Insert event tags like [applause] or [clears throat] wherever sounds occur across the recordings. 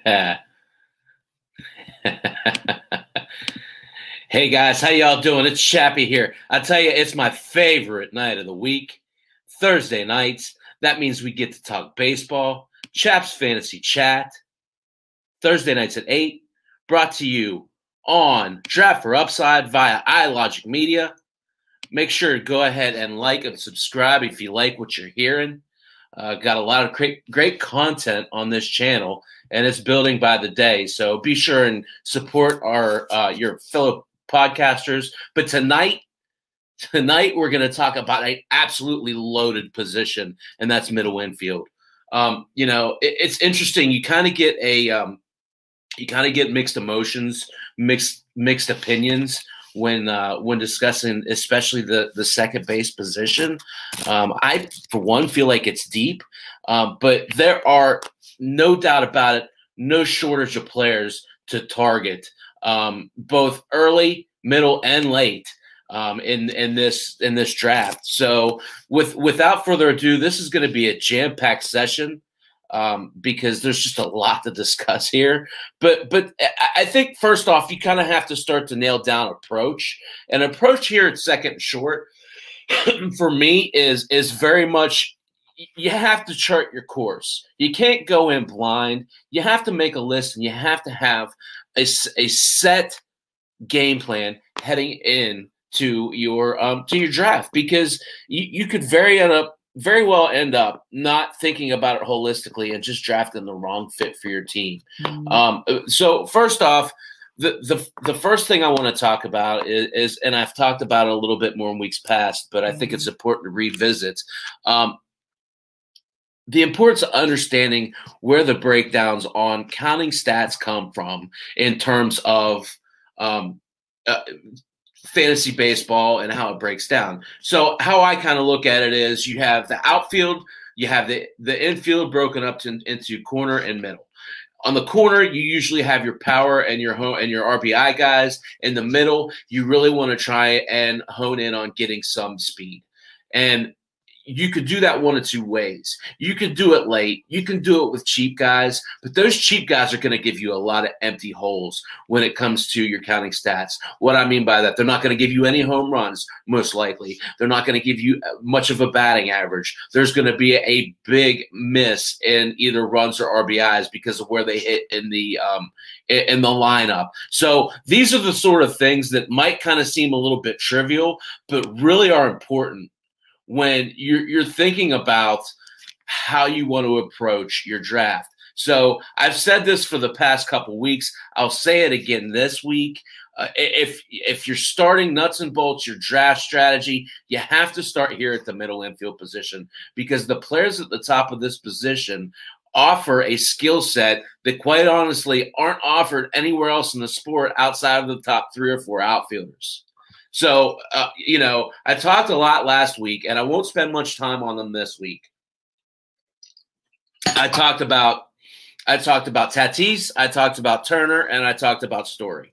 [laughs] hey guys, how y'all doing? It's Chappie here. I tell you, it's my favorite night of the week. Thursday nights. That means we get to talk baseball. Chaps Fantasy Chat. Thursday nights at 8. Brought to you on Draft for Upside via iLogic Media. Make sure to go ahead and like and subscribe if you like what you're hearing. Uh, got a lot of great, great content on this channel, and it's building by the day. So be sure and support our uh, your fellow podcasters. But tonight, tonight we're going to talk about an absolutely loaded position, and that's middle infield. Um, you know, it, it's interesting. You kind of get a um, you kind of get mixed emotions, mixed mixed opinions when uh, when discussing especially the the second base position. Um, I for one feel like it's deep, um, but there are no doubt about it, no shortage of players to target, um, both early, middle, and late. Um, in in this in this draft, so with without further ado, this is going to be a jam packed session um, because there's just a lot to discuss here. But but I think first off, you kind of have to start to nail down approach. And approach here at second short [clears throat] for me is is very much you have to chart your course. You can't go in blind. You have to make a list and you have to have a, a set game plan heading in to your um to your draft because you, you could very end up very well end up not thinking about it holistically and just drafting the wrong fit for your team. Mm-hmm. Um, so first off, the, the the first thing I want to talk about is, is, and I've talked about it a little bit more in weeks past, but I think it's mm-hmm. important to revisit. Um, the importance of understanding where the breakdowns on counting stats come from in terms of um, uh, fantasy baseball and how it breaks down. So how I kind of look at it is you have the outfield, you have the the infield broken up to, into corner and middle. On the corner, you usually have your power and your home and your RBI guys. In the middle, you really want to try and hone in on getting some speed. And you could do that one of two ways. You could do it late. You can do it with cheap guys, but those cheap guys are going to give you a lot of empty holes when it comes to your counting stats. What I mean by that, they're not going to give you any home runs, most likely. They're not going to give you much of a batting average. There's going to be a big miss in either runs or RBIs because of where they hit in the um, in the lineup. So these are the sort of things that might kind of seem a little bit trivial, but really are important when you're, you're thinking about how you want to approach your draft. So I've said this for the past couple weeks. I'll say it again this week. Uh, if if you're starting nuts and bolts your draft strategy, you have to start here at the middle infield position because the players at the top of this position offer a skill set that quite honestly aren't offered anywhere else in the sport outside of the top three or four outfielders. So, uh, you know, I talked a lot last week, and I won't spend much time on them this week. I talked about I talked about Tatis, I talked about Turner, and I talked about Story.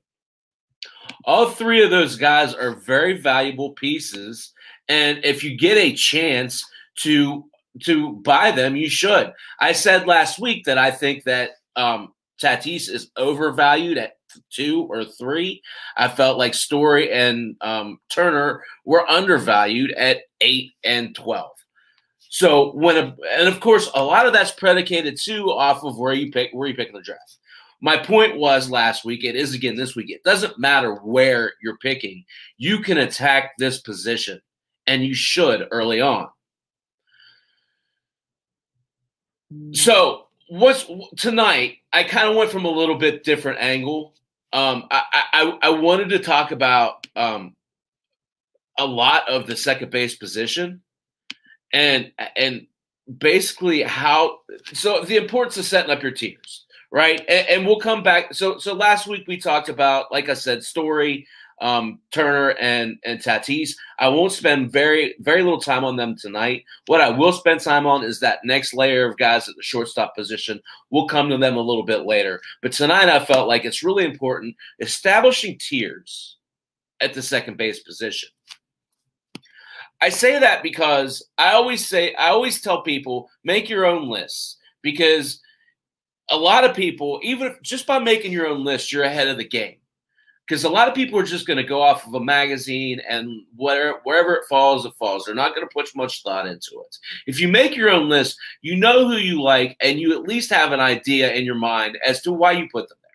All three of those guys are very valuable pieces, and if you get a chance to to buy them, you should. I said last week that I think that um, Tatis is overvalued at two or three. I felt like Story and um, Turner were undervalued at eight and 12. So when, a, and of course, a lot of that's predicated too off of where you pick, where you pick in the draft. My point was last week, it is again this week. It doesn't matter where you're picking, you can attack this position, and you should early on. So what's tonight? I kind of went from a little bit different angle um, I, I, I wanted to talk about um, a lot of the second base position and and basically how so the importance of setting up your teams right? And, and, we'll come back so so last week we talked about like i said story um, Turner and and Tatis. I won't spend very very little time on them tonight. What I will spend time on is that next layer of guys at the shortstop position. We'll come to them a little bit later. But tonight I felt like it's really important establishing tiers at the second base position. I say that because I always say I always tell people make your own lists because a lot of people, even just by making your own list, you're ahead of the game. Because a lot of people are just going to go off of a magazine and whatever, wherever it falls, it falls. They're not going to put much thought into it. If you make your own list, you know who you like, and you at least have an idea in your mind as to why you put them there.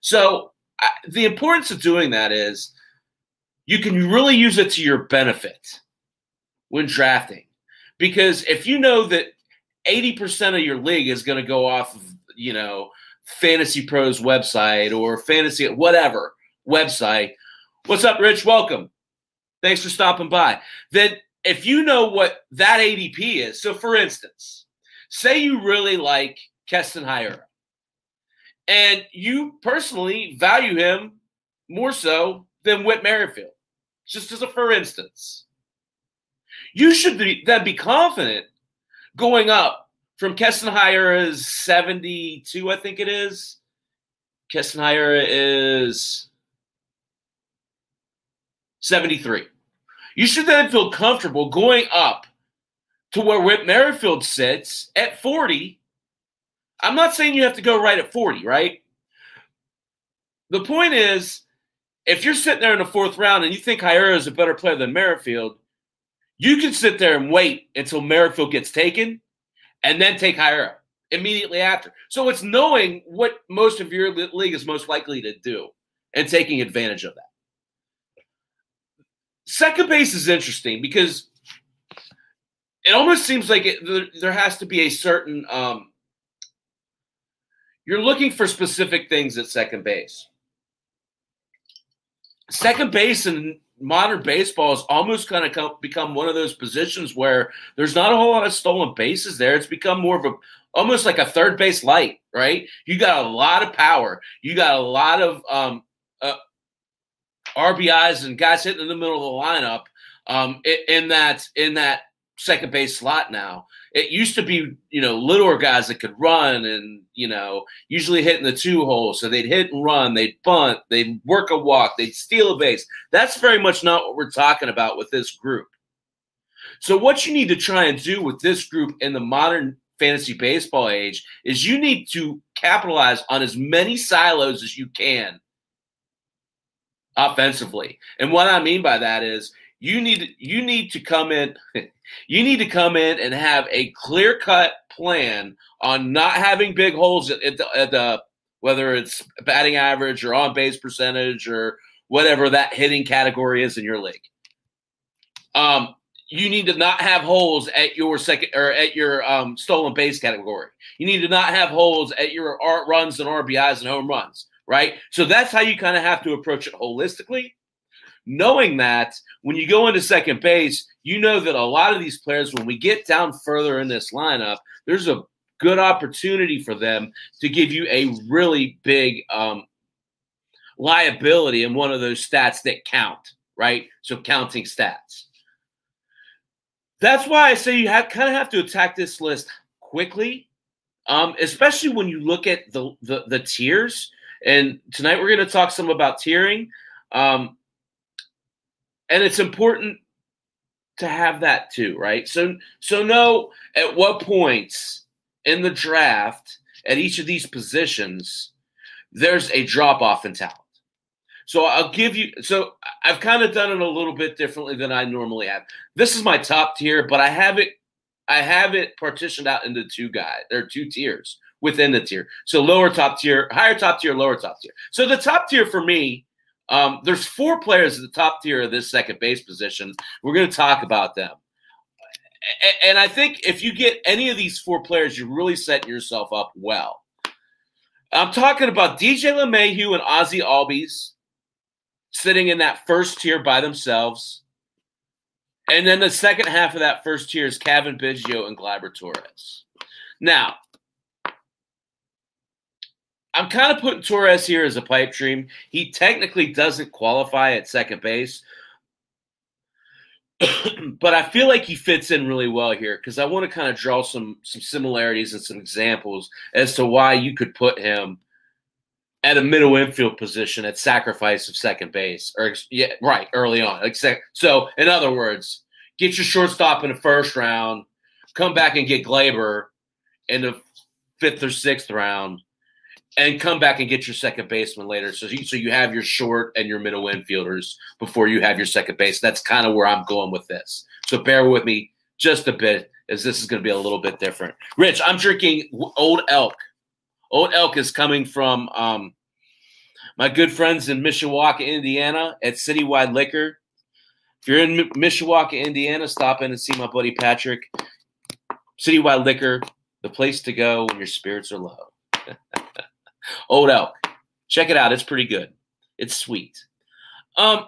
So I, the importance of doing that is you can really use it to your benefit when drafting. Because if you know that 80% of your league is going to go off of, you know, Fantasy Pros website or fantasy whatever website. What's up, Rich? Welcome. Thanks for stopping by. Then if you know what that ADP is, so for instance, say you really like Keston and you personally value him more so than Whit Merrifield, just as a for instance. You should be, then be confident going up from Keston Hiura's 72, I think it is. Keston Hiura is 73. You should then feel comfortable going up to where Whit Merrifield sits at 40. I'm not saying you have to go right at 40, right? The point is, if you're sitting there in the fourth round and you think Hiura is a better player than Merrifield, you can sit there and wait until Merrifield gets taken and then take Hiura immediately after. So it's knowing what most of your league is most likely to do and taking advantage of that. Second base is interesting because it almost seems like it, there, there, has to be a certain um, you're looking for specific things at second base. Second base in modern baseball has almost kind of become one of those positions where there's not a whole lot of stolen bases there. It's become more of a almost like a third base light, right? You got a lot of power. You got a lot of um, uh, RBIs and guys hitting in the middle of the lineup um, in that in that second base slot now. It used to be, you know, littler guys that could run and, you know, usually hitting the two hole. So they'd hit and run, they'd bunt, they'd work a walk, they'd steal a base. That's very much not what we're talking about with this group. So what you need to try and do with this group in the modern fantasy baseball age is you need to capitalize on as many silos as you can offensively. And what I mean by that is you need you need to come in [laughs] you need to come in and have a clear cut plan on not having big holes at, the, at the whether it's batting average or on base percentage or whatever that hitting category is in your league. Um, you need to not have holes at your second or at your um, stolen base category. You need to not have holes at your runs and RBIs and home runs right? So that's how you kind of have to approach it holistically. Knowing that when you go into second base, you know that a lot of these players, when we get down further in this lineup, there's a good opportunity for them to give you a really big um, liability in one of those stats that count, right? So counting stats. That's why I say you have kind of have to attack this list quickly, um, especially when you look at the, the the tiers. And tonight we're going to talk some about tiering. Um, and it's important to have that too, right? So so know at what points in the draft at each of these positions there's a drop off in talent. So I'll give you so I've kind of done it a little bit differently than I normally have. This is my top tier, but I have it I have it partitioned out into two guys. There are two tiers within the tier. So lower top tier, higher top tier, lower top tier. So the top tier for me, um, there's four players at the top tier of this second base position. We're going to talk about them. And I think if you get any of these four players, you're really set yourself up well. I'm talking about DJ LeMahieu and Ozzie Albies sitting in that first tier by themselves. And then the second half of that first tier is Cavan Biggio and Gleyber Torres. Now, I'm kind of putting Torres here as a pipe dream. He technically doesn't qualify at second base, [clears throat] but I feel like he fits in really well here because I want to kind of draw some some similarities and some examples as to why you could put him at a middle infield position at sacrifice of second base or yeah right early on. So in other words, get your shortstop in the first round, come back and get Gleyber in the fifth or sixth round, and come back and get your second baseman later. So you, so you have your short and your middle infielders before you have your second base. That's kind of where I'm going with this. So bear with me just a bit, as this is going to be a little bit different. Rich, I'm drinking Old Elk. Old Elk is coming from um, my good friends in Mishawaka, Indiana, at Citywide Liquor. If you're in Mishawaka, Indiana, stop in and see my buddy Patrick. Citywide Liquor, the place to go when your spirits are low. Old Elk. Check it out. It's pretty good. It's sweet. Um,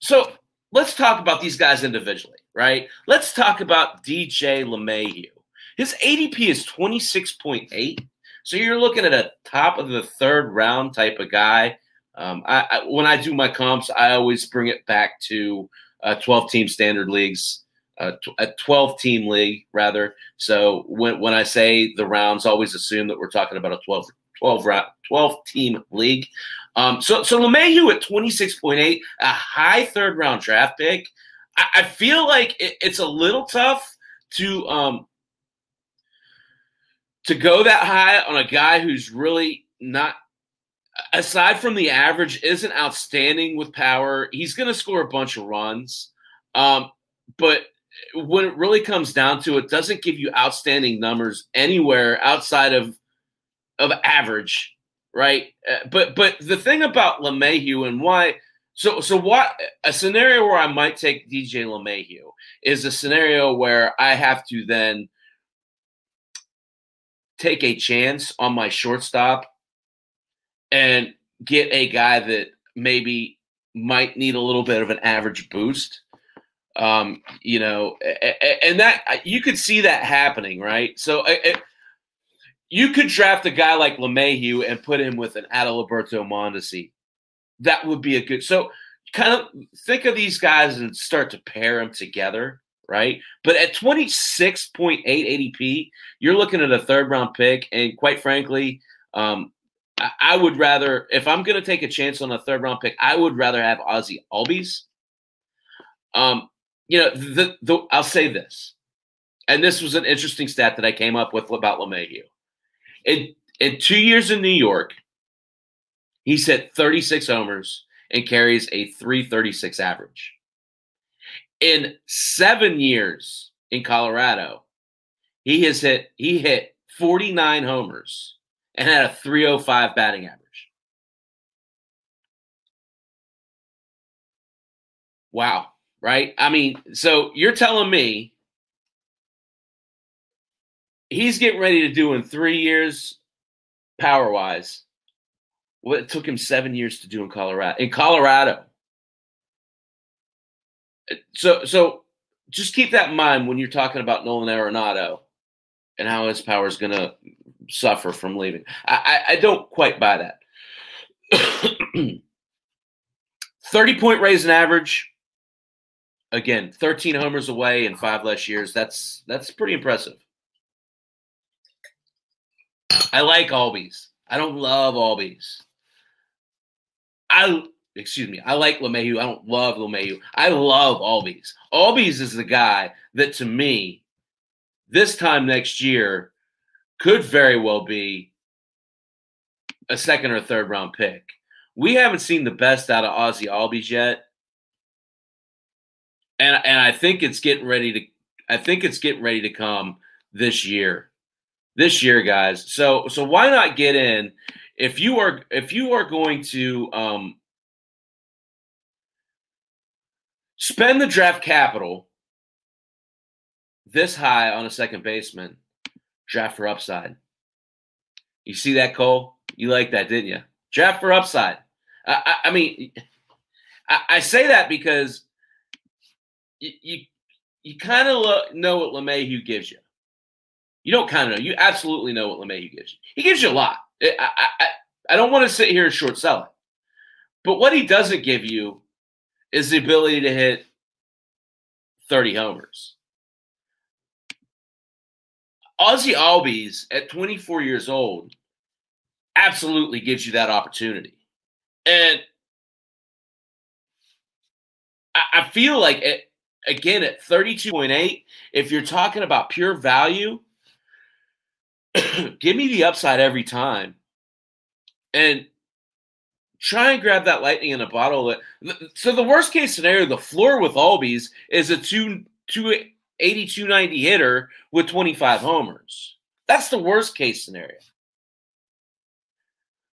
so let's talk about these guys individually, right? Let's talk about DJ LeMahieu. His ADP is 26.8. So you're looking at a top of the third round type of guy. Um, I, I, when I do my comps, I always bring it back to uh, 12 team standard leagues, uh, a 12 team league rather. So when, when I say the rounds, always assume that we're talking about a 12 12 12 team league. Um, so so LeMahieu at 26.8, a high third round draft pick. I, I feel like it, it's a little tough to um to go that high on a guy who's really not aside from the average isn't outstanding with power. He's going to score a bunch of runs. Um, but when it really comes down to it, doesn't give you outstanding numbers anywhere outside of of average, right? Uh, but but the thing about LeMahieu and why so so what a scenario where I might take DJ LeMahieu is a scenario where I have to then take a chance on my shortstop and get a guy that maybe might need a little bit of an average boost. Um, you know, and that you could see that happening, right? So you could draft a guy like LeMahieu and put him with an Adalberto Mondesi. That would be a good. So kind of think of these guys and start to pair them together, right? But at 26.8 ADP, you're looking at a third round pick. And quite frankly, um, I, I would rather, if I'm going to take a chance on a third round pick, I would rather have Ozzie Albies. Um, you know, the, the, I'll say this, and this was an interesting stat that I came up with about LeMahieu. In, in two years in New York, he's hit 36 homers and carries a 336 average. In seven years in Colorado, he has hit he hit 49 homers and had a 305 batting average. Wow, right? I mean, so you're telling me he's getting ready to do in three years, power wise, what it took him seven years to do in Colorado. In Colorado. So so just keep that in mind when you're talking about Nolan Arenado and how his power is going to suffer from leaving. I, I, I don't quite buy that. [clears throat] 30 point raise in average. Again, 13 homers away in five less years. That's that's pretty impressive. I like Albies. I don't love Albies. I excuse me. I like LeMahieu. I don't love LeMahieu. I love Albies. Albies is the guy that to me, this time next year, could very well be a second or third round pick. We haven't seen the best out of Ozzie Albies yet. And and I think it's getting ready to I think it's getting ready to come this year this year, guys. So so why not get in if you are if you are going to um, spend the draft capital this high on a second baseman, draft for upside. You see that, Cole? You like that, didn't you? Draft for upside. I, I, I mean, I, I, say that because you you, you kind of lo- know what LeMahieu gives you. You don't kind of know. You absolutely know what LeMahieu gives you. He gives you a lot. I, I, I don't want to sit here and short sell it. But what he doesn't give you is the ability to hit 30 homers. Ozzie Albies at 24 years old absolutely gives you that opportunity. And I, I feel like, it, again, at 32.8, if you're talking about pure value, [coughs] give me the upside every time and try and grab that lightning in a bottle. So the worst case scenario, the floor with Albies is a two, two 82 90 hitter with 25 homers. That's the worst case scenario.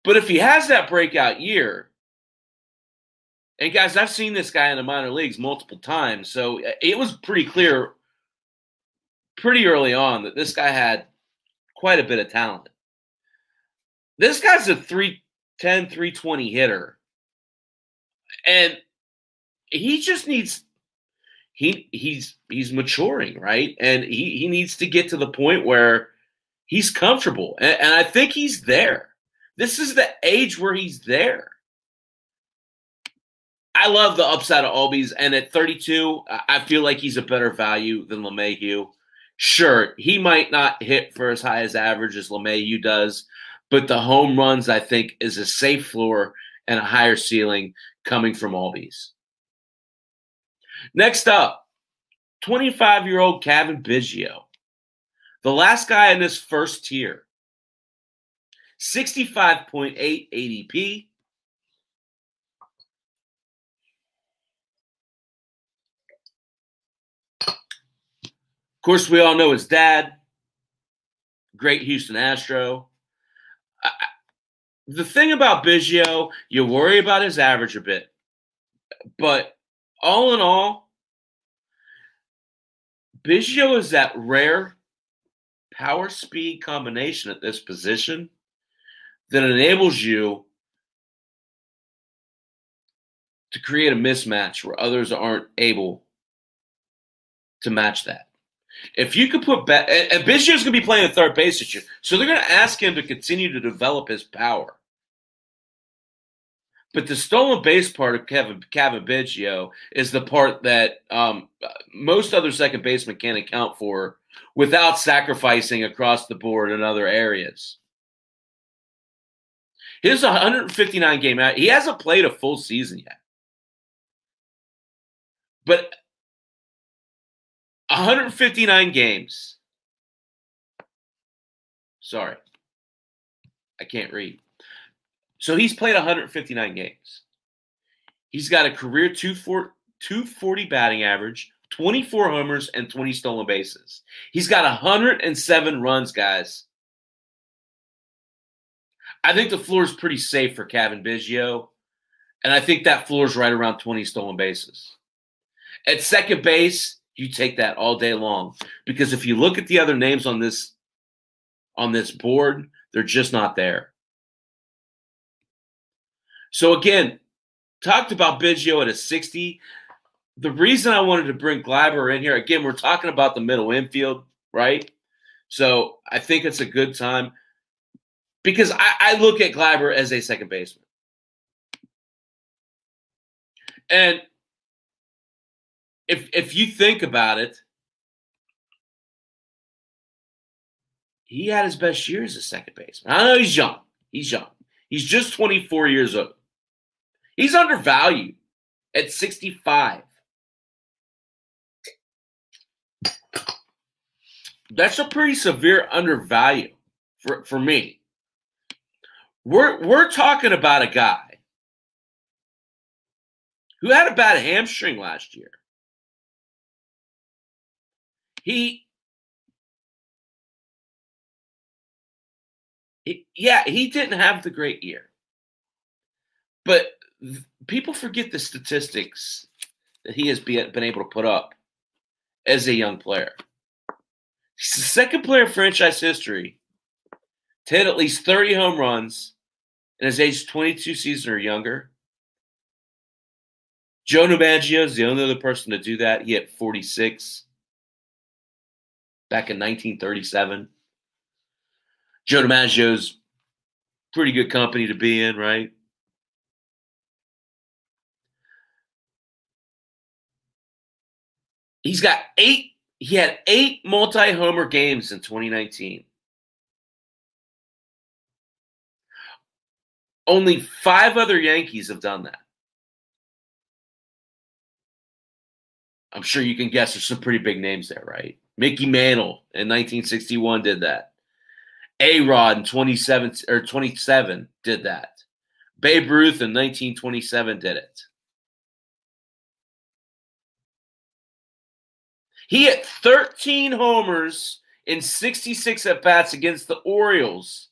But if he has that breakout year, and guys, I've seen this guy in the minor leagues multiple times, so uh, it was pretty clear pretty early on that this guy had quite a bit of talent. This guy's a 310, 320 hitter. And he just needs he he's he's maturing, right? And he, he needs to get to the point where he's comfortable. And, and I think he's there. This is the age where he's there. I love the upside of Albies, and at 32, I feel like he's a better value than LeMahieu. Sure, he might not hit for as high as average as LeMahieu does, but the home runs, I think, is a safe floor and a higher ceiling coming from Albies. Next up, 25 year old Kevin Biggio, the last guy in this first tier. 65.8 ADP. Course, we all know his dad, great Houston Astro. I, the thing about Biggio, you worry about his average a bit, but all in all, Biggio is that rare power speed combination at this position that enables you to create a mismatch where others aren't able to match that. If you could put back, and Biggio's going to be playing third base this year, so they're going to ask him to continue to develop his power. But the stolen base part of Kevin Cavan Biggio is the part that um, most other second basemen can't account for without sacrificing across the board in other areas. His 159 game out. He hasn't played a full season yet. But 159 games. Sorry. I can't read. So he's played 159 games. He's got a career 240 batting average, 24 homers, and 20 stolen bases. He's got 107 runs, guys. I think the floor is pretty safe for Cavan Biggio. And I think that floor is right around 20 stolen bases. At second base, you take that all day long. Because if you look at the other names on this on this board, they're just not there. So again, talked about Biggio at a 60. The reason I wanted to bring Gleyber in here, again, we're talking about the middle infield, right? So I think it's a good time because I, I look at Glaber as a second baseman. And if if you think about it, he had his best year as a second baseman. I know he's young. He's young. He's just 24 years old. He's undervalued at 65. That's a pretty severe undervalue for, for me. We're we're talking about a guy who had a bad hamstring last year. He, yeah, he didn't have the great year. But people forget the statistics that he has been able to put up as a young player. He's the second player in franchise history to hit at least 30 home runs in his age 22 season or younger. Joe DiMaggio is the only other person to do that. He hit 46 back in 1937. Joe DiMaggio's pretty good company to be in, right? He's got eight, he had eight multi homer games in 2019. Only five other Yankees have done that. I'm sure you can guess there's some pretty big names there, right? Mickey Mantle in 1961 did that. A Rod in 27 or 27 did that. Babe Ruth in 1927 did it. He hit 13 homers in 66 at bats against the Orioles.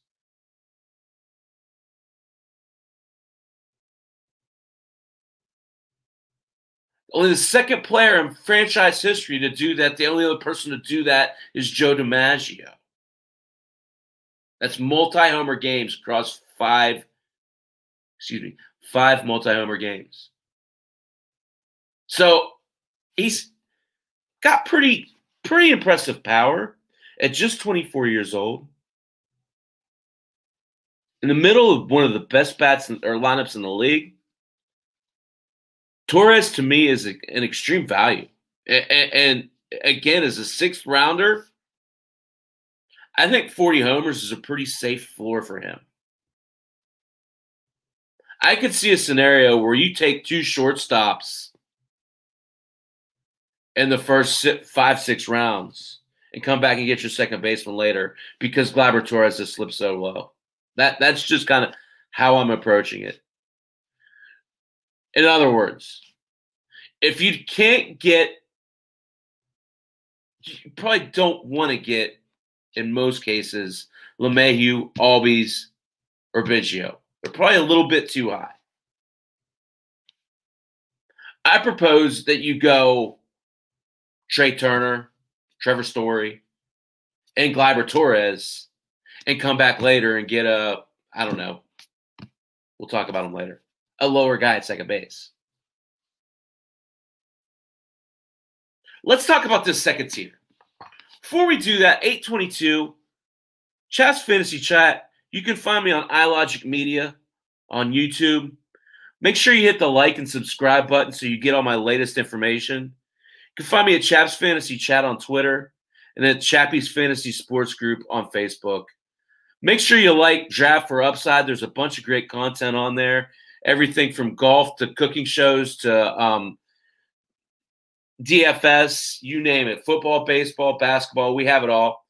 Only the second player in franchise history to do that. The only other person to do that is Joe DiMaggio. That's multi-homer games across five, excuse me, five multi-homer games. So he's got pretty pretty impressive power at just 24 years old. In the middle of one of the best bats in, or lineups in the league, Torres to me is a, an extreme value. And, and again, as a sixth rounder, I think 40 homers is a pretty safe floor for him. I could see a scenario where you take two shortstops in the first five, six rounds and come back and get your second baseman later because Gleyber Torres has slipped so low. That that's just kind of how I'm approaching it. In other words, if you can't get, you probably don't want to get, in most cases, LeMahieu, Albies, or Biggio. They're probably a little bit too high. I propose that you go Trea Turner, Trevor Story, and Gleyber Torres, and come back later and get a, I don't know, we'll talk about them later, a lower guy at second base. Let's talk about this second tier. Before we do that, 822, Chaps Fantasy Chat. You can find me on iLogic Media on YouTube. Make sure you hit the like and subscribe button so you get all my latest information. You can find me at Chaps Fantasy Chat on Twitter and at Chappie's Fantasy Sports Group on Facebook. Make sure you like Draft for Upside. There's a bunch of great content on there. Everything from golf to cooking shows to um, DFS, you name it. Football, baseball, basketball, we have it all.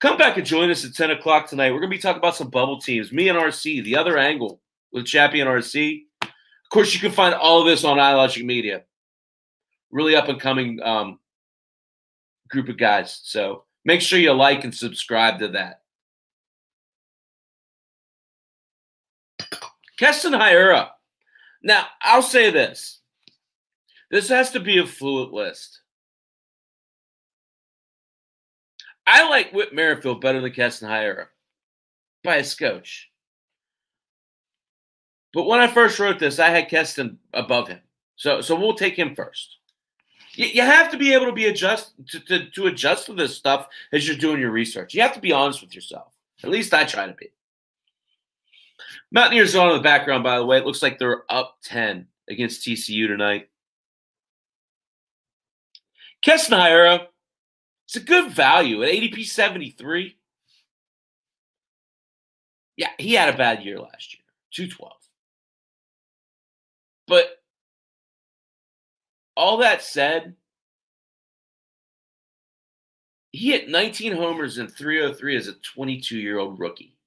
Come back and join us at 10 o'clock tonight. We're going to be talking about some bubble teams. Me and RC, the other angle with Chappie and RC. Of course, you can find all of this on iLogic Media really up and coming um, group of guys. So make sure you like and subscribe to that. Keston Hiura. Now, I'll say this. This has to be a fluid list. I like Whit Merrifield better than Keston Hiura by a scotch. But when I first wrote this, I had Keston above him. So so we'll take him first you have to be able to be adjust to, to, to adjust to this stuff as you're doing your research. You have to be honest with yourself. At least I try to be. Mountaineers on in the background, by the way. It looks like they're up 10 against TCU tonight. Keston Hiura, it's a good value at ADP 73. Yeah, he had a bad year last year, 212. But all that said, he hit 19 homers in 303 as a 22 year old rookie.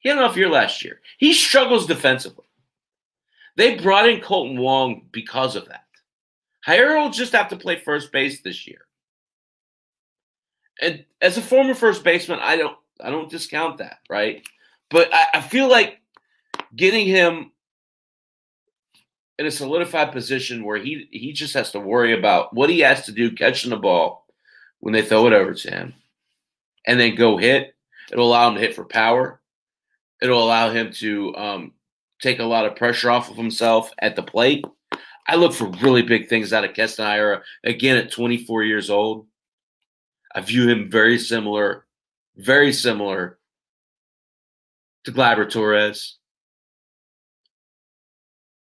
He had an off year last year. He struggles defensively. They brought in Kolten Wong because of that. Hiura will just have to play first base this year. And as a former first baseman, I don't I don't discount that, right? But I, I feel like getting him in a solidified position where he he just has to worry about what he has to do catching the ball when they throw it over to him, and then go hit. It'll allow him to hit for power. It'll allow him to um, take a lot of pressure off of himself at the plate. I look for really big things out of Keston Again, at 24 years old, I view him very similar, very similar to Gleyber Torres.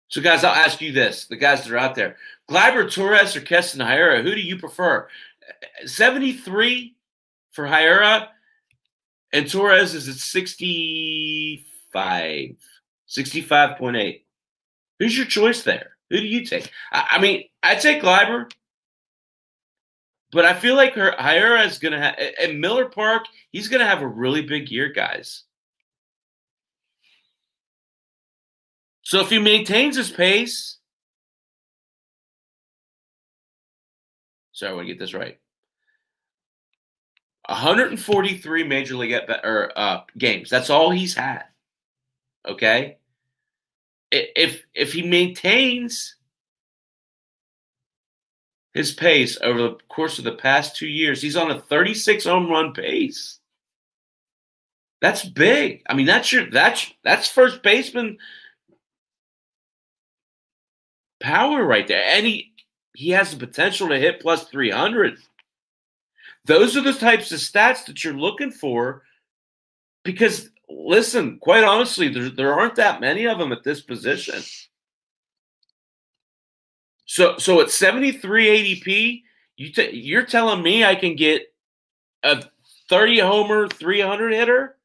So, guys, I'll ask you this: the guys that are out there, Gleyber Torres or Keston who do you prefer? Seventy-three for Hiura, and Torres is at 65, 65.8. Who's your choice there? Who do you take? I, I mean, I take Gleyber, But I feel like her Hiura is gonna have at Miller Park. He's gonna have a really big year, guys. So if he maintains his pace, sorry, I want to get this right. 143 major league at, or uh, games. That's all he's had. Okay. If if he maintains his pace over the course of the past two years, he's on a 36 home run pace. That's big. I mean, that's your that's that's first baseman power right there. And he he has the potential to hit plus 300. Those are the types of stats that you're looking for because listen, quite honestly, there, there aren't that many of them at this position. So so at 73 ADP, you t- you're telling me I can get a 30 homer 300 hitter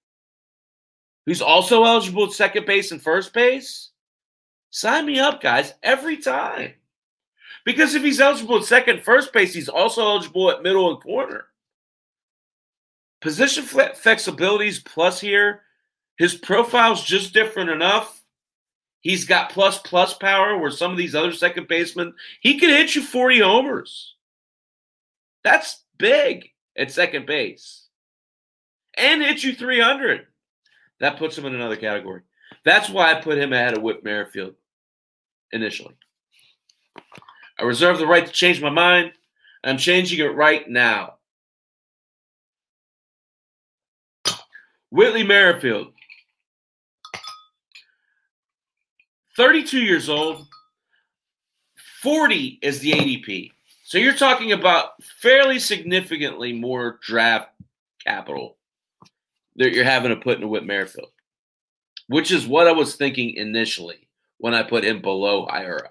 who's also eligible at second base and first base? Sign me up, guys, every time. Because if he's eligible at second, first base, he's also eligible at middle and corner. Position flexibilities plus here. His profile's just different enough. He's got plus plus power where some of these other second basemen, he could hit you 40 homers. That's big at second base. And hit you 300. That puts him in another category. That's why I put him ahead of Whit Merrifield initially. I reserve the right to change my mind. I'm changing it right now. Whitley Merrifield, 32 years old, 40 is the ADP. So you're talking about fairly significantly more draft capital that you're having to put into Whit Merrifield, which is what I was thinking initially when I put him below Hiura.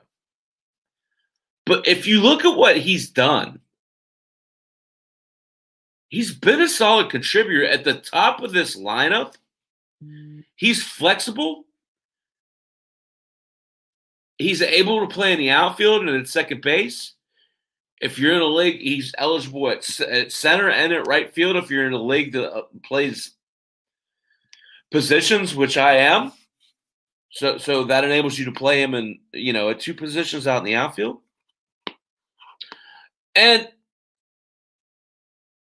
But if you look at what he's done, he's been a solid contributor at the top of this lineup. He's flexible. He's able to play in the outfield and at second base. If you're in a league, he's eligible at, at center and at right field. If you're in a league that uh, plays positions, which I am, so so that enables you to play him in you know at two positions out in the outfield. And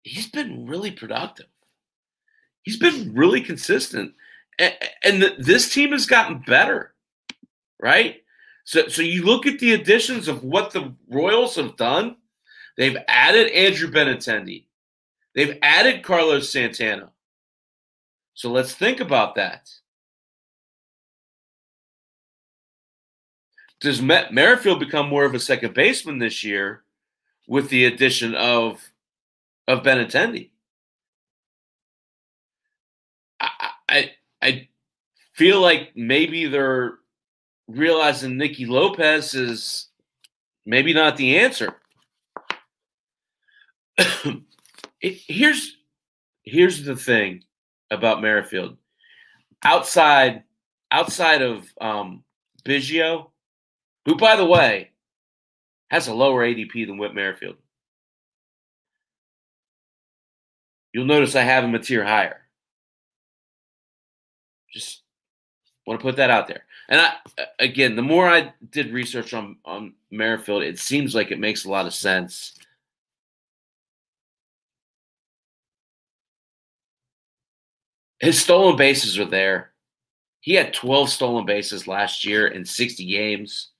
he's been really productive. He's been really consistent. And, this team has gotten better, right? So, so you look at the additions of what the Royals have done. They've added Andrew Benintendi. They've added Carlos Santana. So let's think about that. Does Merrifield become more of a second baseman this year with the addition of of Benintendi. I, I I feel like maybe they're realizing Nicky Lopez is maybe not the answer. [coughs] here's here's the thing about Merrifield. Outside outside of um, Biggio, who by the way has a lower ADP than Whit Merrifield. You'll notice I have him a tier higher. Just want to put that out there. And I, again, the more I did research on on Merrifield, it seems like it makes a lot of sense. His stolen bases are there. He had 12 stolen bases last year in 60 games.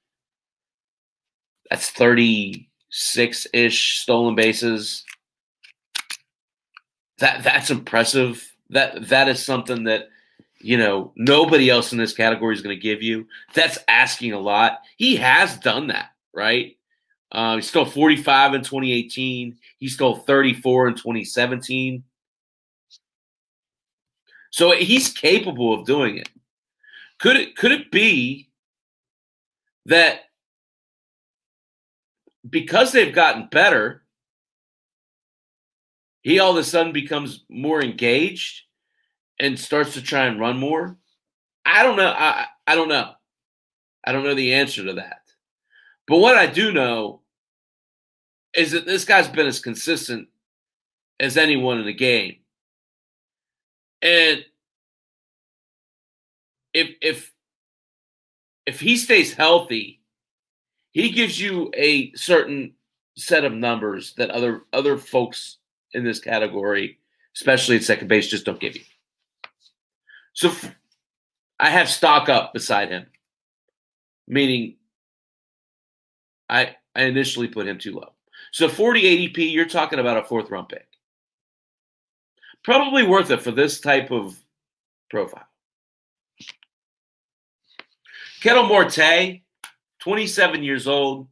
That's 36 ish stolen bases. That that's impressive. That that is something that you know nobody else in this category is going to give you. That's asking a lot. He has done that, right? Uh, he stole 45 in 2018. He stole 34 in 2017. So he's capable of doing it. Could it could it be that because they've gotten better, he all of a sudden becomes more engaged and starts to try and run more. I don't know. I, I don't know. I don't know the answer to that. But what I do know is that this guy's been as consistent as anyone in the game. And if if if he stays healthy, he gives you a certain set of numbers that other other folks in this category, especially at second base, just don't give you. So I have stock up beside him, meaning I I initially put him too low. So 40 ADP, you're talking about a fourth round pick. Probably worth it for this type of profile. Ketel Marte, 27 years old.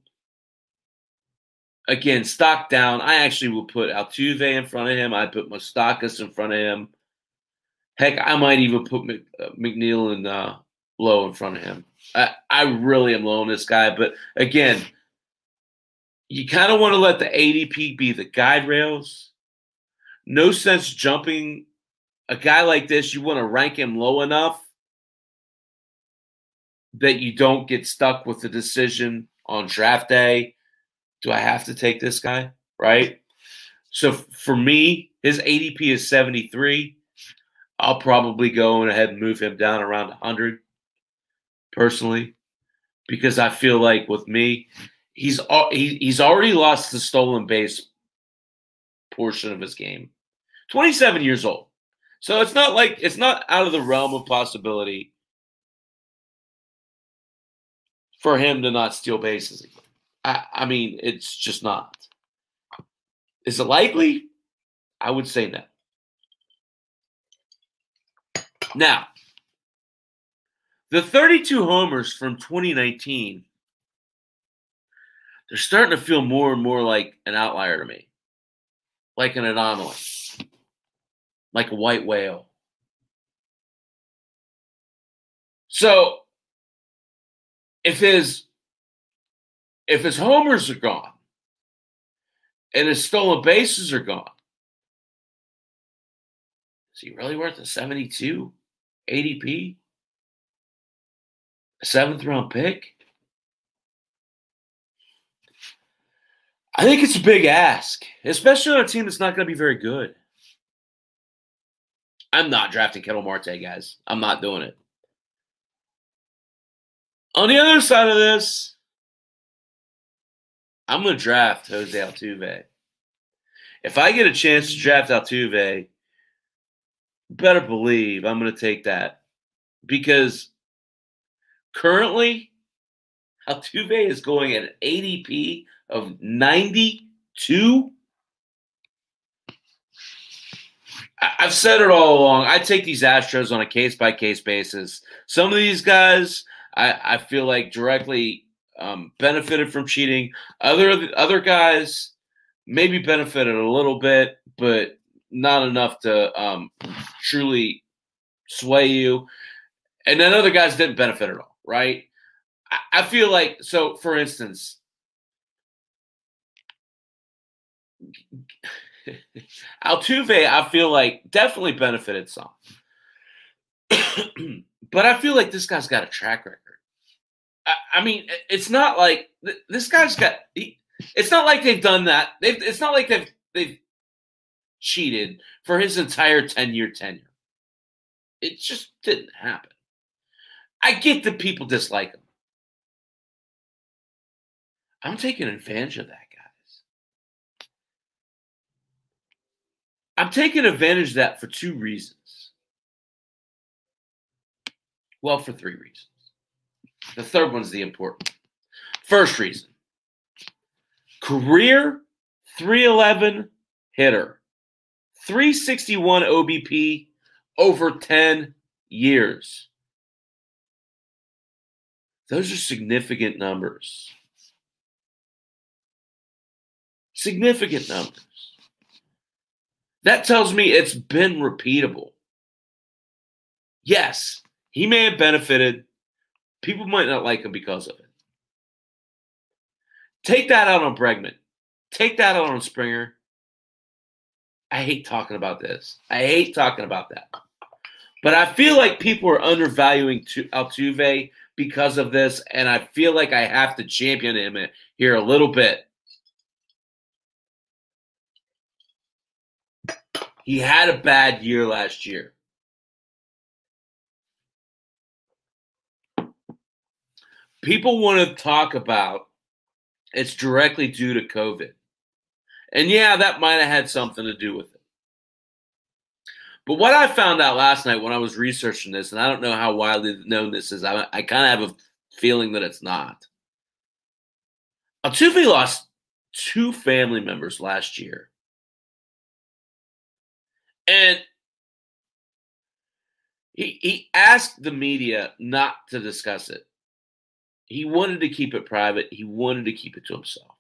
Again, stock down. I actually will put Altuve in front of him. I put Moustakas in front of him. Heck, I might even put uh, McNeil and uh, Lowe in front of him. I, I really am low on this guy, but again, you kind of want to let the ADP be the guide rails. No sense jumping a guy like this. You want to rank him low enough that you don't get stuck with the decision on draft day. Do I have to take this guy? Right. So for me, his ADP is 73. I'll probably go ahead and move him down around 100 personally because I feel like with me, he's he's already lost the stolen base portion of his game. 27 years old. So it's not like it's not out of the realm of possibility for him to not steal bases again. I, I mean, it's just not. Is it likely? I would say no. Now, the 32 homers from 2019, they're starting to feel more and more like an outlier to me, like an anomaly, like a white whale. So, if his if his homers are gone and his stolen bases are gone, is he really worth a 72? ADP, a seventh round pick. I think it's a big ask, especially on a team that's not going to be very good. I'm not drafting Ketel Marte, guys. I'm not doing it. On the other side of this, I'm going to draft Jose Altuve. If I get a chance to draft Altuve, better believe I'm going to take that because currently Altuve is going at an ADP of 92. I've said it all along. I take these Astros on a case by case basis. Some of these guys, I, I feel like directly um, benefited from cheating. Other other guys maybe benefited a little bit, but not enough to um, truly sway you. And then other guys didn't benefit at all, right? I, I feel like so. For instance, [laughs] Altuve, I feel like definitely benefited some, [clears throat] but I feel like this guy's got a track record. I, I mean, it's not like this guy's got. He, it's not like they've done that. They've. It's not like they've they've cheated for his entire 10 year tenure. It just didn't happen. I get that people dislike him. I'm taking advantage of that, guys. I'm taking advantage of that for two reasons. Well, for three reasons. The third one's the important. First reason career 311 hitter 361 OBP over 10 years. Those are significant numbers. Significant numbers. That tells me it's been repeatable. Yes, he may have benefited. People might not like him because of it. Take that out on Bregman. Take that out on Springer. I hate talking about this. I hate talking about that. But I feel like people are undervaluing Altuve because of this, and I feel like I have to champion him here a little bit. He had a bad year last year. People want to talk about it's directly due to COVID. And yeah, that might have had something to do with it. But what I found out last night when I was researching this, and I don't know how widely known this is, I, I kind of have a feeling that it's not. Altuve lost two family members last year. And he, he asked the media not to discuss it. He wanted to keep it private. He wanted to keep it to himself.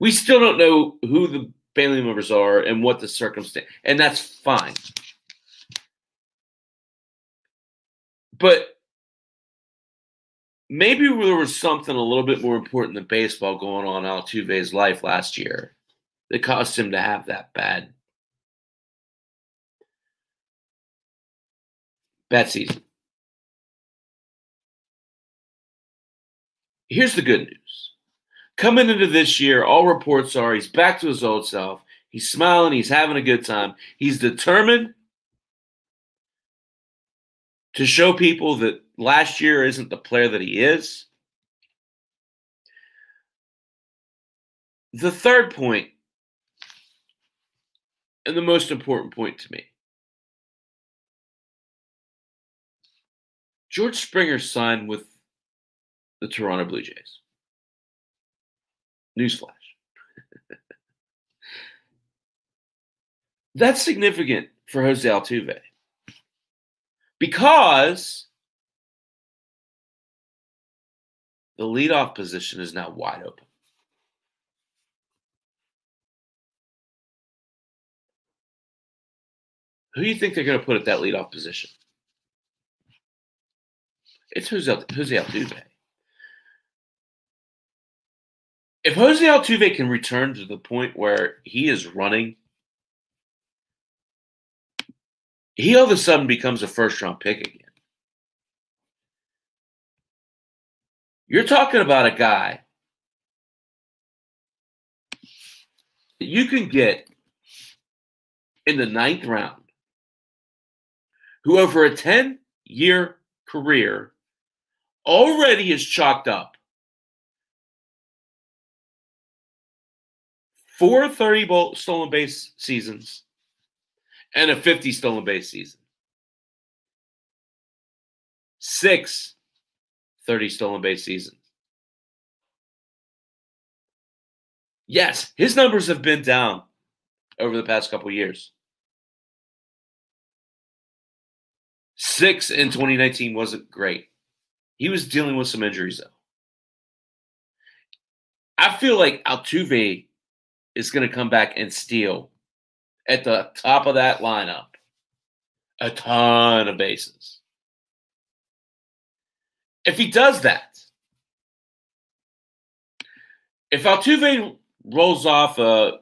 We still don't know who the family members are and what the circumstance, and that's fine. But maybe there was something a little bit more important than baseball going on in Altuve's life last year that caused him to have that bad bad season. Here's the good news. Coming into this year, all reports are he's back to his old self. He's smiling, he's having a good time. He's determined to show people that last year isn't the player that he is. The third point, and the most important point to me George Springer signed with the Toronto Blue Jays. Newsflash. That's significant for Jose Altuve because the leadoff position is now wide open. Who do you think they're going to put at that leadoff position? It's Jose, Jose Altuve. If Jose Altuve can return to the point where he is running, he all of a sudden becomes a first round pick again. You're talking about a guy that you can get in the ninth round who, over a 10 year career, already is chalked up four 30 stolen base seasons and a 50 stolen base season. Six 30 stolen base seasons. Yes, his numbers have been down over the past couple years. Six in 2019 wasn't great. He was dealing with some injuries, though. I feel like Altuve is going to come back and steal at the top of that lineup a ton of bases. If he does that, if Altuve rolls off a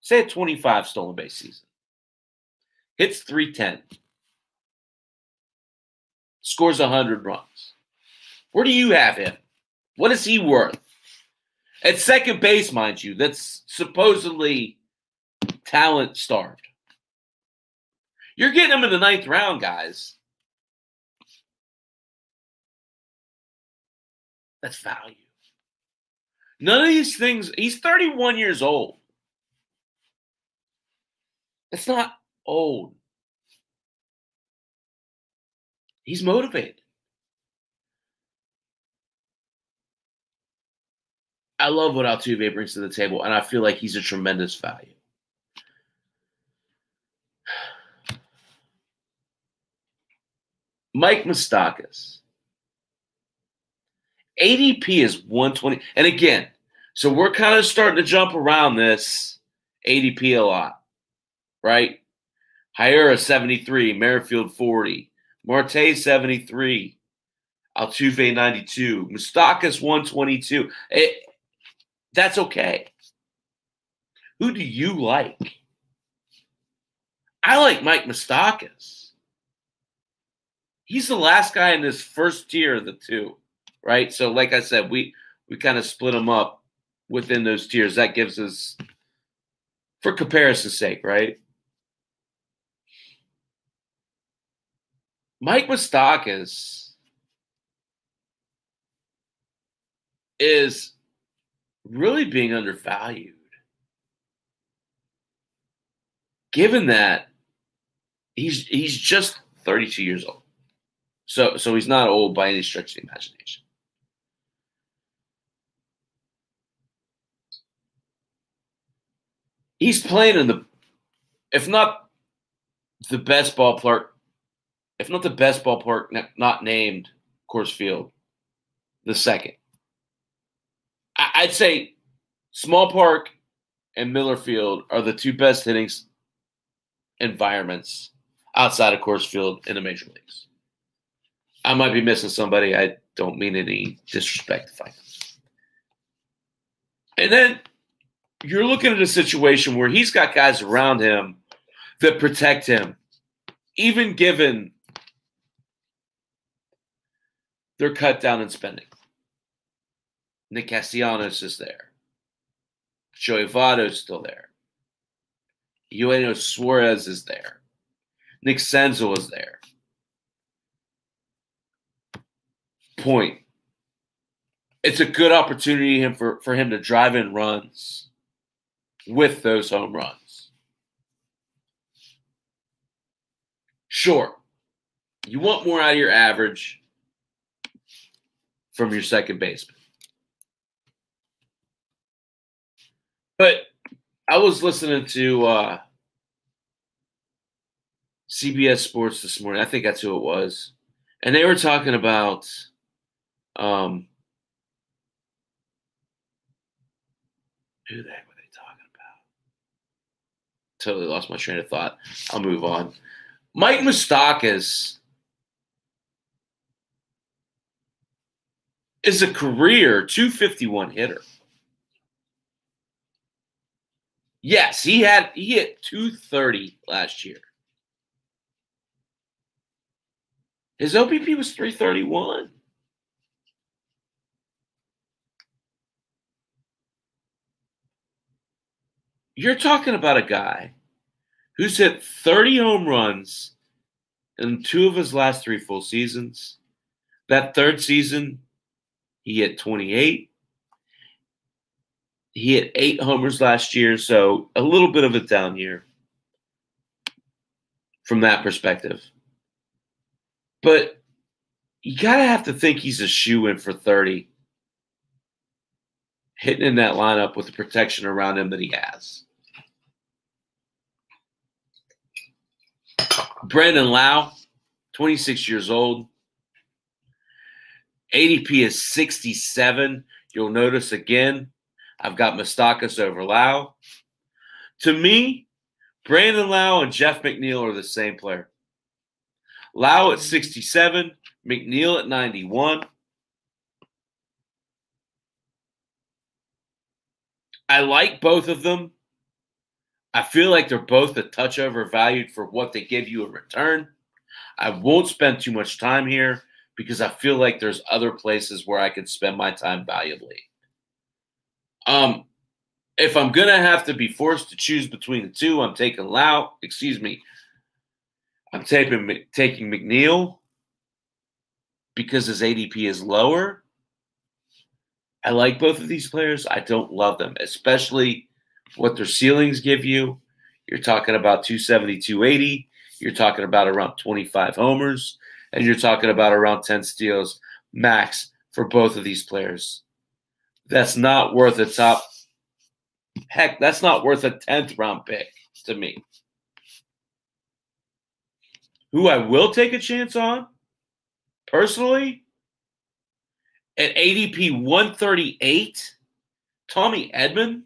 say a 25 stolen base season, hits 310, scores 100 runs. Where do you have him? What is he worth? At second base, mind you, that's supposedly talent starved. You're getting him in the ninth round, guys. That's value. None of these things, he's 31 years old. It's not old. He's motivated. I love what Altuve brings to the table, and I feel like he's a tremendous value. [sighs] Mike Moustakas. ADP is 120. And again, so we're kind of starting to jump around this ADP a lot, right? Hiura 73, Merrifield 40, Marte 73, Altuve 92, Moustakas 122. It, that's okay. Who do you like? I like Mike Moustakas. He's the last guy in this first tier of the two, right? So, like I said, we we kind of split them up within those tiers. That gives us for comparison's sake, right? Mike Moustakas is really being undervalued. Given that he's he's just 32 years old. So so he's not old by any stretch of the imagination. He's playing in the if not the best ballpark, if not the best ballpark not named Coors Field, the second. I'd say Small Park and Miller Field are the two best hitting environments outside of Coors Field in the major leagues. I might be missing somebody. I don't mean any disrespect if I. And then you're looking at a situation where he's got guys around him that protect him, even given they're cut down in spending. Nick Castellanos is there. Joey Votto's still there. Eugenio Suarez is there. Nick Senzel is there. Point. It's a good opportunity for, for him to drive in runs with those home runs. Sure, you want more out of your average from your second baseman. But I was listening to uh, CBS Sports this morning. I think that's who it was, and they were talking about um, who the heck were they talking about? Totally lost my train of thought. I'll move on. Mike Moustakas is a career 251 hitter. Yes, he had he hit 230 last year. His OBP was 331. You're talking about a guy who's hit 30 home runs in two of his last three full seasons. That third season, he hit 28. He had eight homers last year, so a little bit of a down year from that perspective. But you gotta have to think he's a shoe in for 30. Hitting in that lineup with the protection around him that he has. Brandon Lowe, 26 years old. ADP is 67. You'll notice again, I've got Moustakas over Lowe. To me, Brandon Lowe and Jeff McNeil are the same player. Lowe at 67, McNeil at 91. I like both of them. I feel like they're both a touch overvalued for what they give you in return. I won't spend too much time here because I feel like there's other places where I could spend my time valuably. Um, if I'm gonna have to be forced to choose between the two, I'm taking Lowe. Excuse me. I'm taking taking McNeil because his ADP is lower. I like both of these players. I don't love them, especially what their ceilings give you. You're talking about 270, 280. You're talking about around 25 homers, and you're talking about around 10 steals max for both of these players that's not worth a top. Heck, that's not worth a 10th round pick to me. Who I will take a chance on, personally, at ADP 138, Tommy Edman.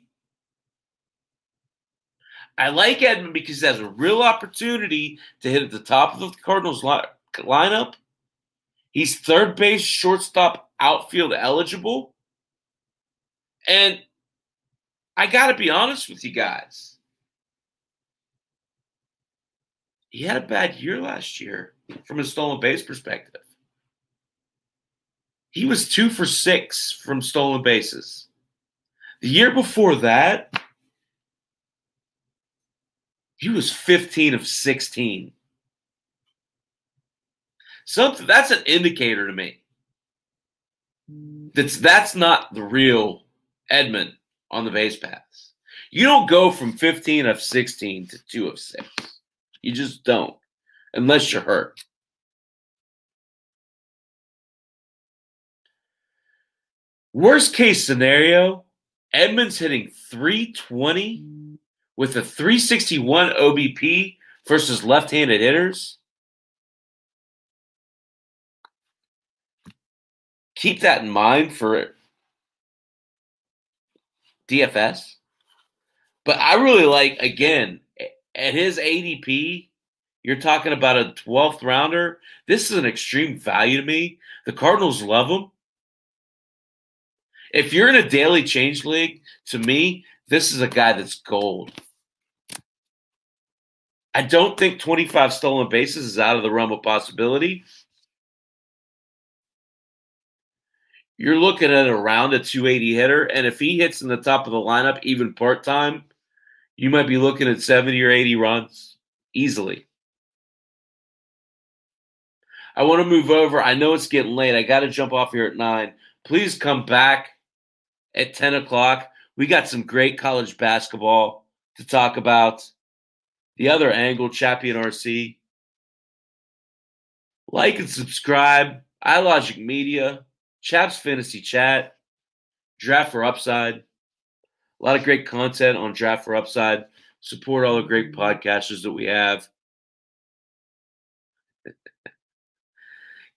I like Edman because he has a real opportunity to hit at the top of the Cardinals li- lineup. He's third base, shortstop, outfield eligible. And I got to be honest with you guys. He had a bad year last year from a stolen base perspective. He was two for six from stolen bases. The year before that, He was 15 of 16. Something that's an indicator to me. That's that's not the real Edman on the base paths. You don't go from 15 of 16 to 2 of 6. You just don't, unless you're hurt. Worst case scenario, Edman's hitting 320 with a 361 OBP versus left handed hitters. Keep that in mind for DFS. But I really like, again, at his ADP, you're talking about a 12th rounder. This is an extreme value to me. The Cardinals love him. If you're in a daily change league, to me, this is a guy that's gold. I don't think 25 stolen bases is out of the realm of possibility. You're looking at around a 280 hitter, and if he hits in the top of the lineup, even part time, you might be looking at 70 or 80 runs easily. I want to move over. I know it's getting late. I got to jump off here at nine. Please come back at 10 o'clock. We got some great college basketball to talk about. The other angle, Champion RC. Like and subscribe. iLogic Media, Chaps Fantasy Chat, Draft for Upside. A lot of great content on Draft for Upside. Support all the great podcasters that we have. [laughs]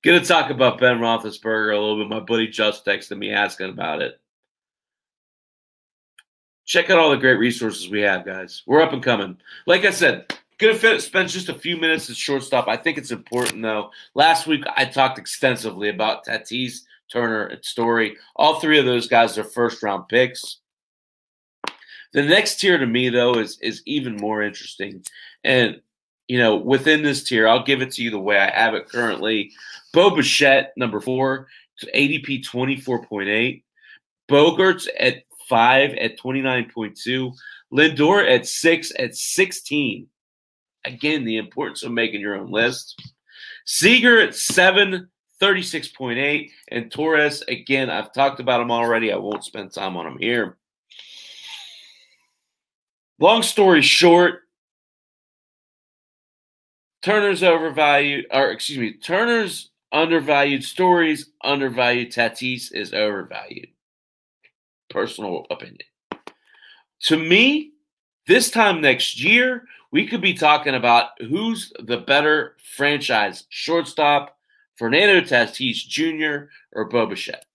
Gonna talk about Ben Roethlisberger a little bit. My buddy just texted me asking about it. Check out all the great resources we have, guys. We're up and coming. Like I said, gonna fit, spend just a few minutes at shortstop. I think it's important though. Last week I talked extensively about Tatis, Turner, and Story. All three of those guys are first round picks. The next tier to me, though, is is even more interesting. And you know, within this tier, I'll give it to you the way I have it currently. Bo Bichette, number four, ADP 24.8. Bogaerts at five at 29.2. Lindor at six at 16. Again, the importance of making your own list. Seager at seven, 36.8. And Torres, again, I've talked about him already. I won't spend time on him here. Long story short, Turner's overvalued, or excuse me, Turner's undervalued stories, undervalued Tatis is overvalued. Personal opinion. To me, this time next year, we could be talking about who's the better franchise shortstop, Fernando Tatis Jr. or Bo Bichette.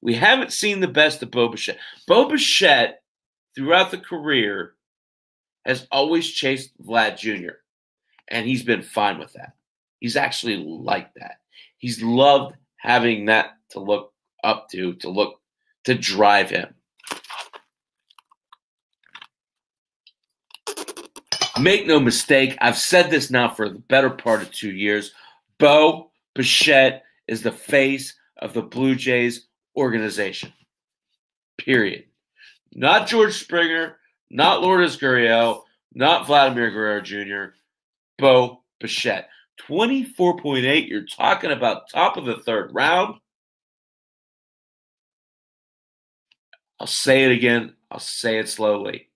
We haven't seen the best of Bo Bichette. Bo Bichette, throughout the career, has always chased Vlad Jr., and he's been fine with that. He's actually liked that. He's loved having that to look up to, to look, to drive him. Make no mistake, I've said this now for the better part of two years. Bo Bichette is the face of the Blue Jays organization. Period. Not George Springer, not Lourdes Gurriel, not Vladimir Guerrero Jr., Bo Bichette. 24.8. You're talking about top of the third round. I'll say it again. I'll say it slowly.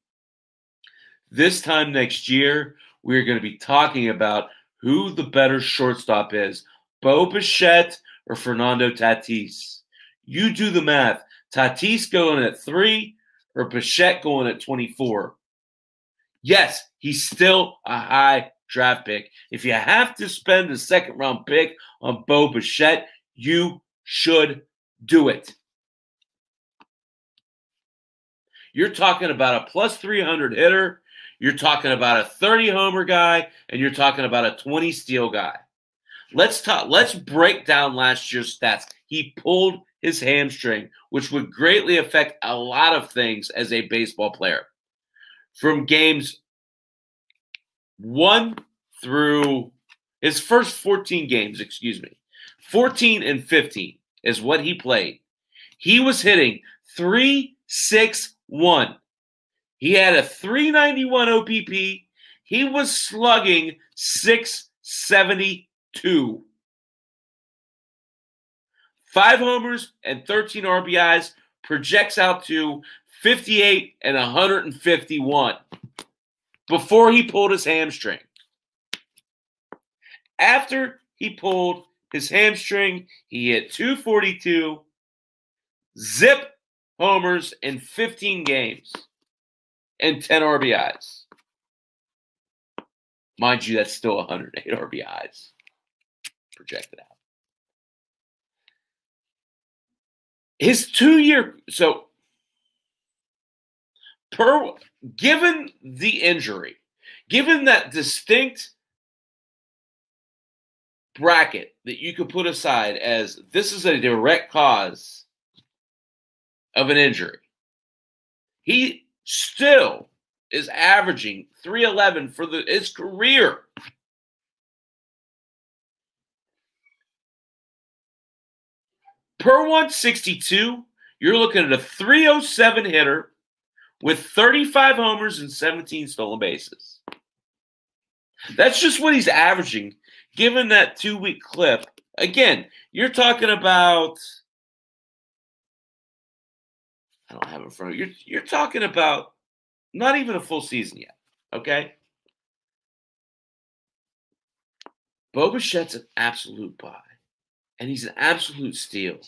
This time next year, we're going to be talking about who the better shortstop is Bo Bichette or Fernando Tatis. You do the math. Tatis going at three or Bichette going at 24. Yes, he's still a high draft pick. If you have to spend a second round pick on Bo Bichette, you should do it. You're talking about a plus 300 hitter. You're talking about a 30 homer guy, and you're talking about a 20 steal guy. Let's talk. Let's break down last year's stats. He pulled his hamstring, which would greatly affect a lot of things as a baseball player. From games one through his first 14 games, excuse me, 14 and 15 is what he played. He was hitting 3 6 1. He had a 391 OBP. He was slugging 672. Five homers and 13 RBIs projects out to 58 and 151 before he pulled his hamstring. After he pulled his hamstring, he hit 242, zip homers in 15 games, and 10 RBIs. Mind you, that's still 108 RBIs projected out. His two year, so per given the injury, given that distinct bracket that you could put aside as this is a direct cause of an injury, he still is averaging 311 for the his career. Per 162, you're looking at a 307 hitter with 35 homers and 17 stolen bases. That's just what he's averaging, given that two week clip. Again, you're talking about. I don't have in front of you. You're, you're talking about not even a full season yet. Okay? Bo Bichette's an absolute buy, and he's an absolute steal.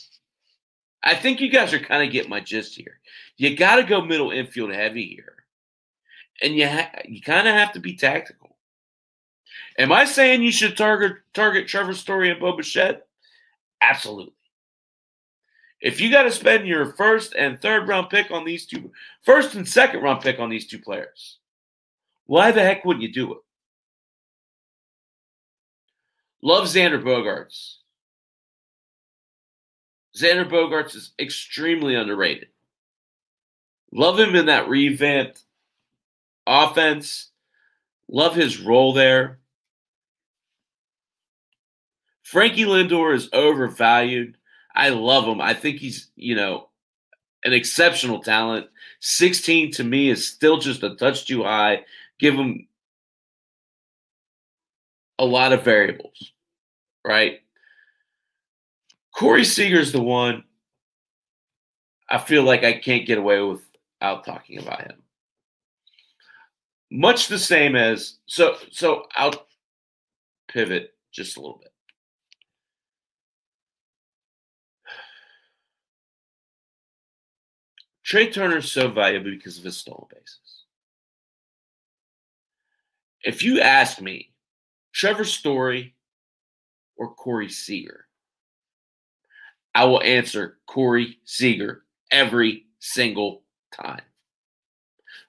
I think you guys are kind of getting my gist here. You got to go middle infield heavy here, and you ha- you kind of have to be tactical. Am I saying you should target target Trevor Story and Bo Bichette? Absolutely. If you got to spend your first and third round pick on these two, first and second round pick on these two players, why the heck wouldn't you do it? Love Xander Bogaerts. Xander Bogaerts is extremely underrated. Love him in that revamped offense. Love his role there. Frankie Lindor is overvalued. I love him. I think he's, you know, an exceptional talent. 16 to me is still just a touch too high. Give him a lot of variables, right? Corey Seager's the one I feel like I can't get away without talking about him. Much the same as so so I'll pivot just a little bit. Trea Turner is so valuable because of his stolen bases. If you ask me, Trevor Story or Corey Seager, I will answer Corey Seager every single time.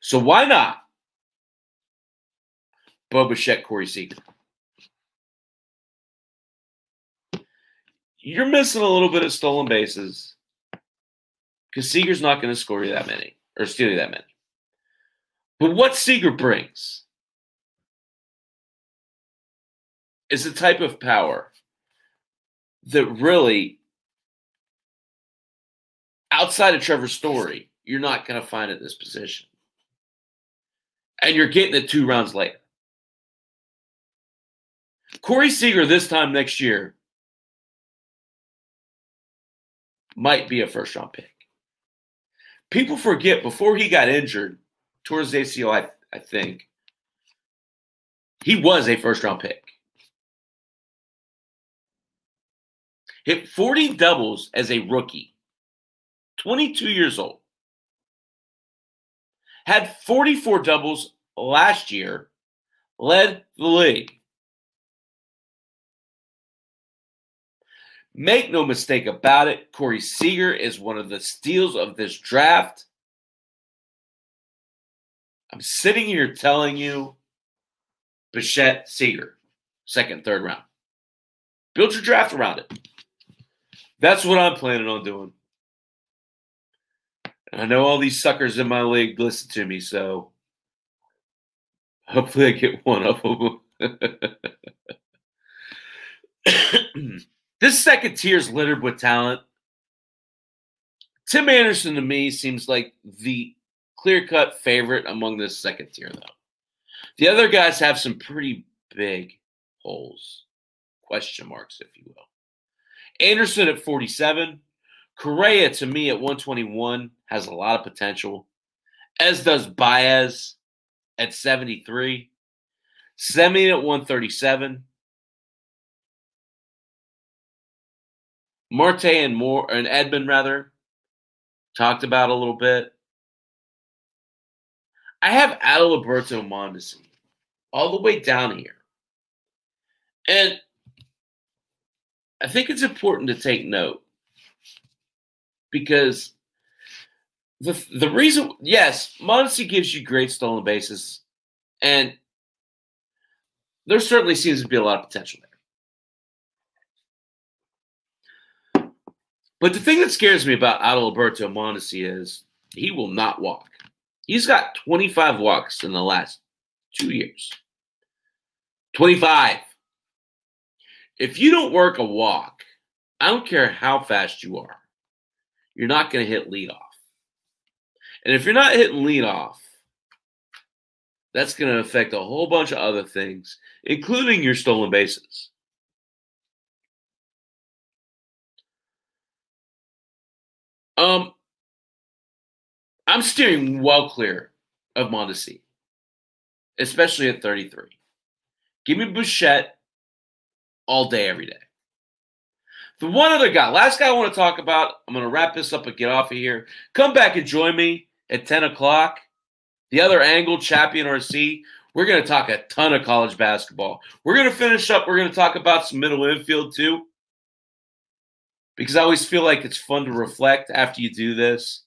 So why not Bo Bichette, Corey Seager? You're missing a little bit of stolen bases because Seager's not going to score you that many or steal you that many. But what Seager brings is a type of power that really, outside of Trevor's Story, you're not going to find in this position. And you're getting it two rounds later. Corey Seager this time next year might be a first round pick people forget before he got injured towards the ACL, I, I think, he was a first round pick. Hit 40 doubles as a rookie, 22 years old. Had 44 doubles last year, led the league. Make no mistake about it, Corey Seager is one of the steals of this draft. I'm sitting here telling you Bichette Seager, second, third round. Build your draft around it. That's what I'm planning on doing. And I know all these suckers in my league listen to me, so hopefully I get one of them. [clears throat] [clears throat] This second tier is littered with talent. Tim Anderson to me seems like the clear cut favorite among this second tier, though. The other guys have some pretty big holes, question marks, if you will. Anderson at 47. Correa, to me, at 121, has a lot of potential, as does Baez at 73. Semien at 137. Marte and more and Edman rather talked about a little bit. I have Adalberto Mondesi all the way down here. And I think it's important to take note because the the reason yes, Mondesi gives you great stolen bases, and there certainly seems to be a lot of potential there. But the thing that scares me about Adalberto Mondesi is he will not walk. He's got 25 walks in the last two years. 25. If you don't work a walk, I don't care how fast you are, you're not going to hit leadoff. And if you're not hitting leadoff, that's going to affect a whole bunch of other things, including your stolen bases. Um, I'm steering well clear of Mondesi, especially at 33. Give me Bichette all day, every day. The one other guy, last guy I want to talk about, I'm going to wrap this up and get off of here. Come back and join me at 10 o'clock. The other angle, Champion RC, we're going to talk a ton of college basketball. We're going to finish up. We're going to talk about some middle infield too, because I always feel like it's fun to reflect after you do this.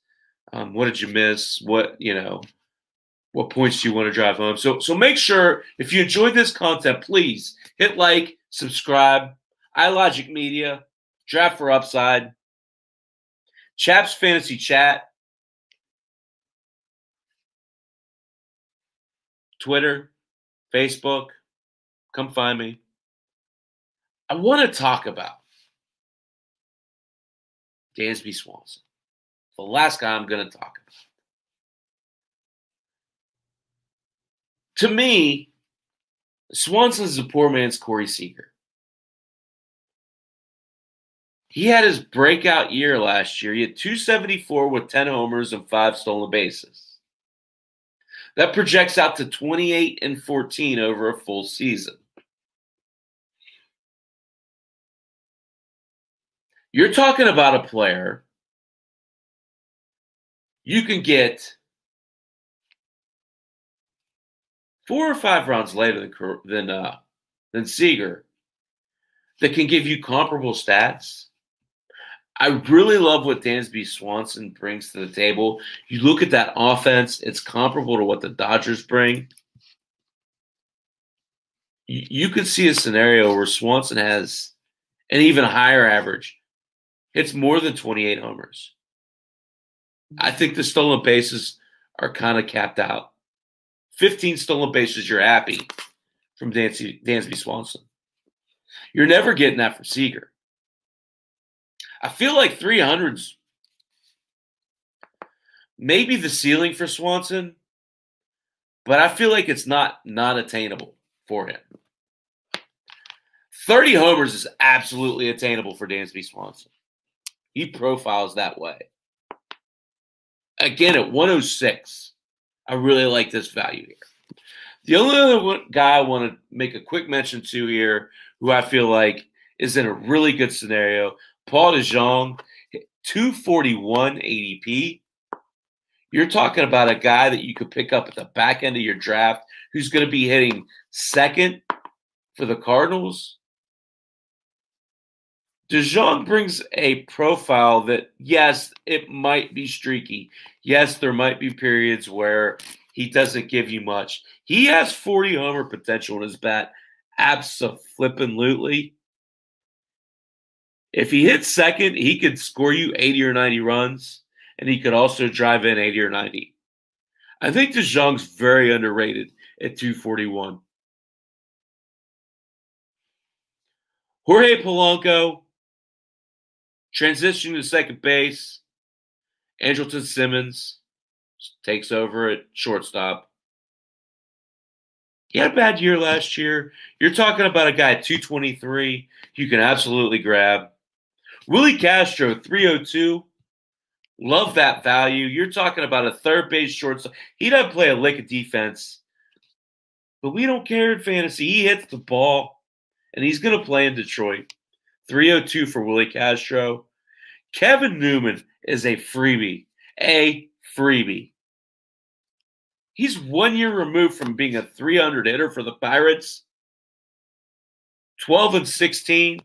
Um, what did you miss? What you know? What points do you want to drive home? So so make sure if you enjoyed this content, please hit like, subscribe. iLogic Media, Draft for Upside, Chaps Fantasy Chat, Twitter, Facebook. Come find me. I want to talk about Dansby Swanson the last guy I'm going to talk about. To me, Swanson's a poor man's Corey Seager. He had his breakout year last year. He had 274 with 10 homers and five stolen bases. That projects out to 28 and 14 over a full season. You're talking about a player you can get four or five rounds later than than uh, than Seager that can give you comparable stats. I really love what Dansby Swanson brings to the table. You look at that offense; it's comparable to what the Dodgers bring. You, you could see a scenario where Swanson has an even higher average. It's more than 28 homers. I think the stolen bases are kind of capped out. 15 stolen bases, you're happy from Dansby, Swanson. You're never getting that from Seager. I feel like 300's maybe the ceiling for Swanson, but I feel like it's not not attainable for him. 30 homers is absolutely attainable for Dansby Swanson. He profiles that way. Again, at 106, I really like this value here. The only other guy I want to make a quick mention to here, who I feel like is in a really good scenario, Paul DeJong, 241 ADP. You're talking about a guy that you could pick up at the back end of your draft who's going to be hitting second for the Cardinals DeJong brings a profile that, yes, it might be streaky. Yes, there might be periods where he doesn't give you much. He has 40 homer potential in his bat. Absolutely. If he hits second, he could score you 80 or 90 runs, and he could also drive in 80 or 90. I think DeJong's very underrated at 241. Jorge Polanco, Transitioning to second base, Andrelton Simmons. takes over at shortstop. He had a bad year last year. You're talking about a guy at 223 you can absolutely grab. Willi Castro, 302. Love that value. You're talking about a third base shortstop. He doesn't play a lick of defense, but we don't care in fantasy. He hits the ball, and he's going to play in Detroit. 302 for Willi Castro. Kevin Newman is a freebie. A freebie. He's one year removed from being a 300 hitter for the Pirates. 12 and 16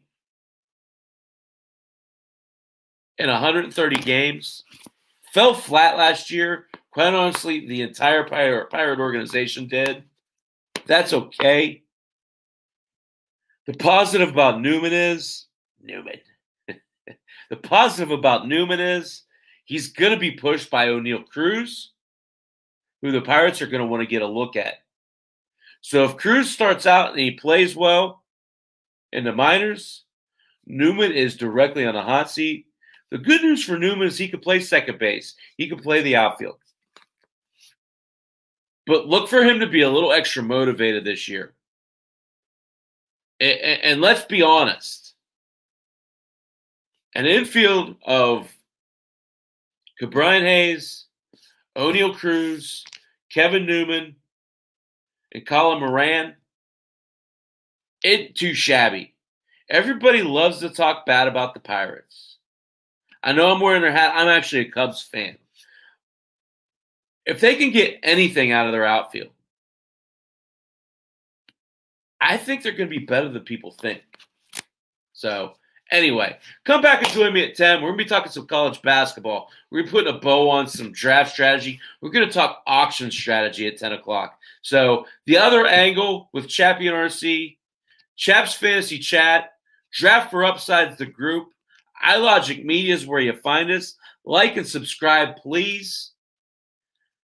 in 130 games. Fell flat last year. Quite honestly, the entire Pirate, Pirate organization did. That's okay. The positive about Newman is Newman. The positive about Newman is he's going to be pushed by Oneil Cruz, who the Pirates are going to want to get a look at. So if Cruz starts out and he plays well in the minors, Newman is directly on the hot seat. The good news for Newman is he could play second base. He could play the outfield. But look for him to be a little extra motivated this year. And, and let's be honest. An infield of Ke'Bryan Hayes, Oneil Cruz, Kevin Newman, and Colin Moran, it too shabby. Everybody loves to talk bad about the Pirates. I know I'm wearing their hat. I'm actually a Cubs fan. If they can get anything out of their outfield, I think they're going to be better than people think. So, anyway, come back and join me at 10. We're going to be talking some college basketball. We're putting a bow on some draft strategy. We're going to talk auction strategy at 10 o'clock. So, the other angle with Chappie and RC, Chaps Fantasy Chat, Draft for Upsides, the group. iLogic Media is where you find us. Like and subscribe, please.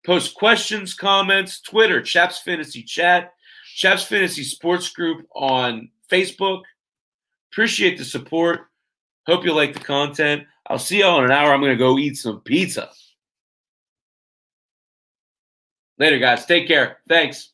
Post questions, comments, Twitter, Chaps Fantasy Chat, Chaps Fantasy Sports Group on Facebook. Appreciate the support. Hope you like the content. I'll see y'all in an hour. I'm going to go eat some pizza. Later, guys. Take care. Thanks.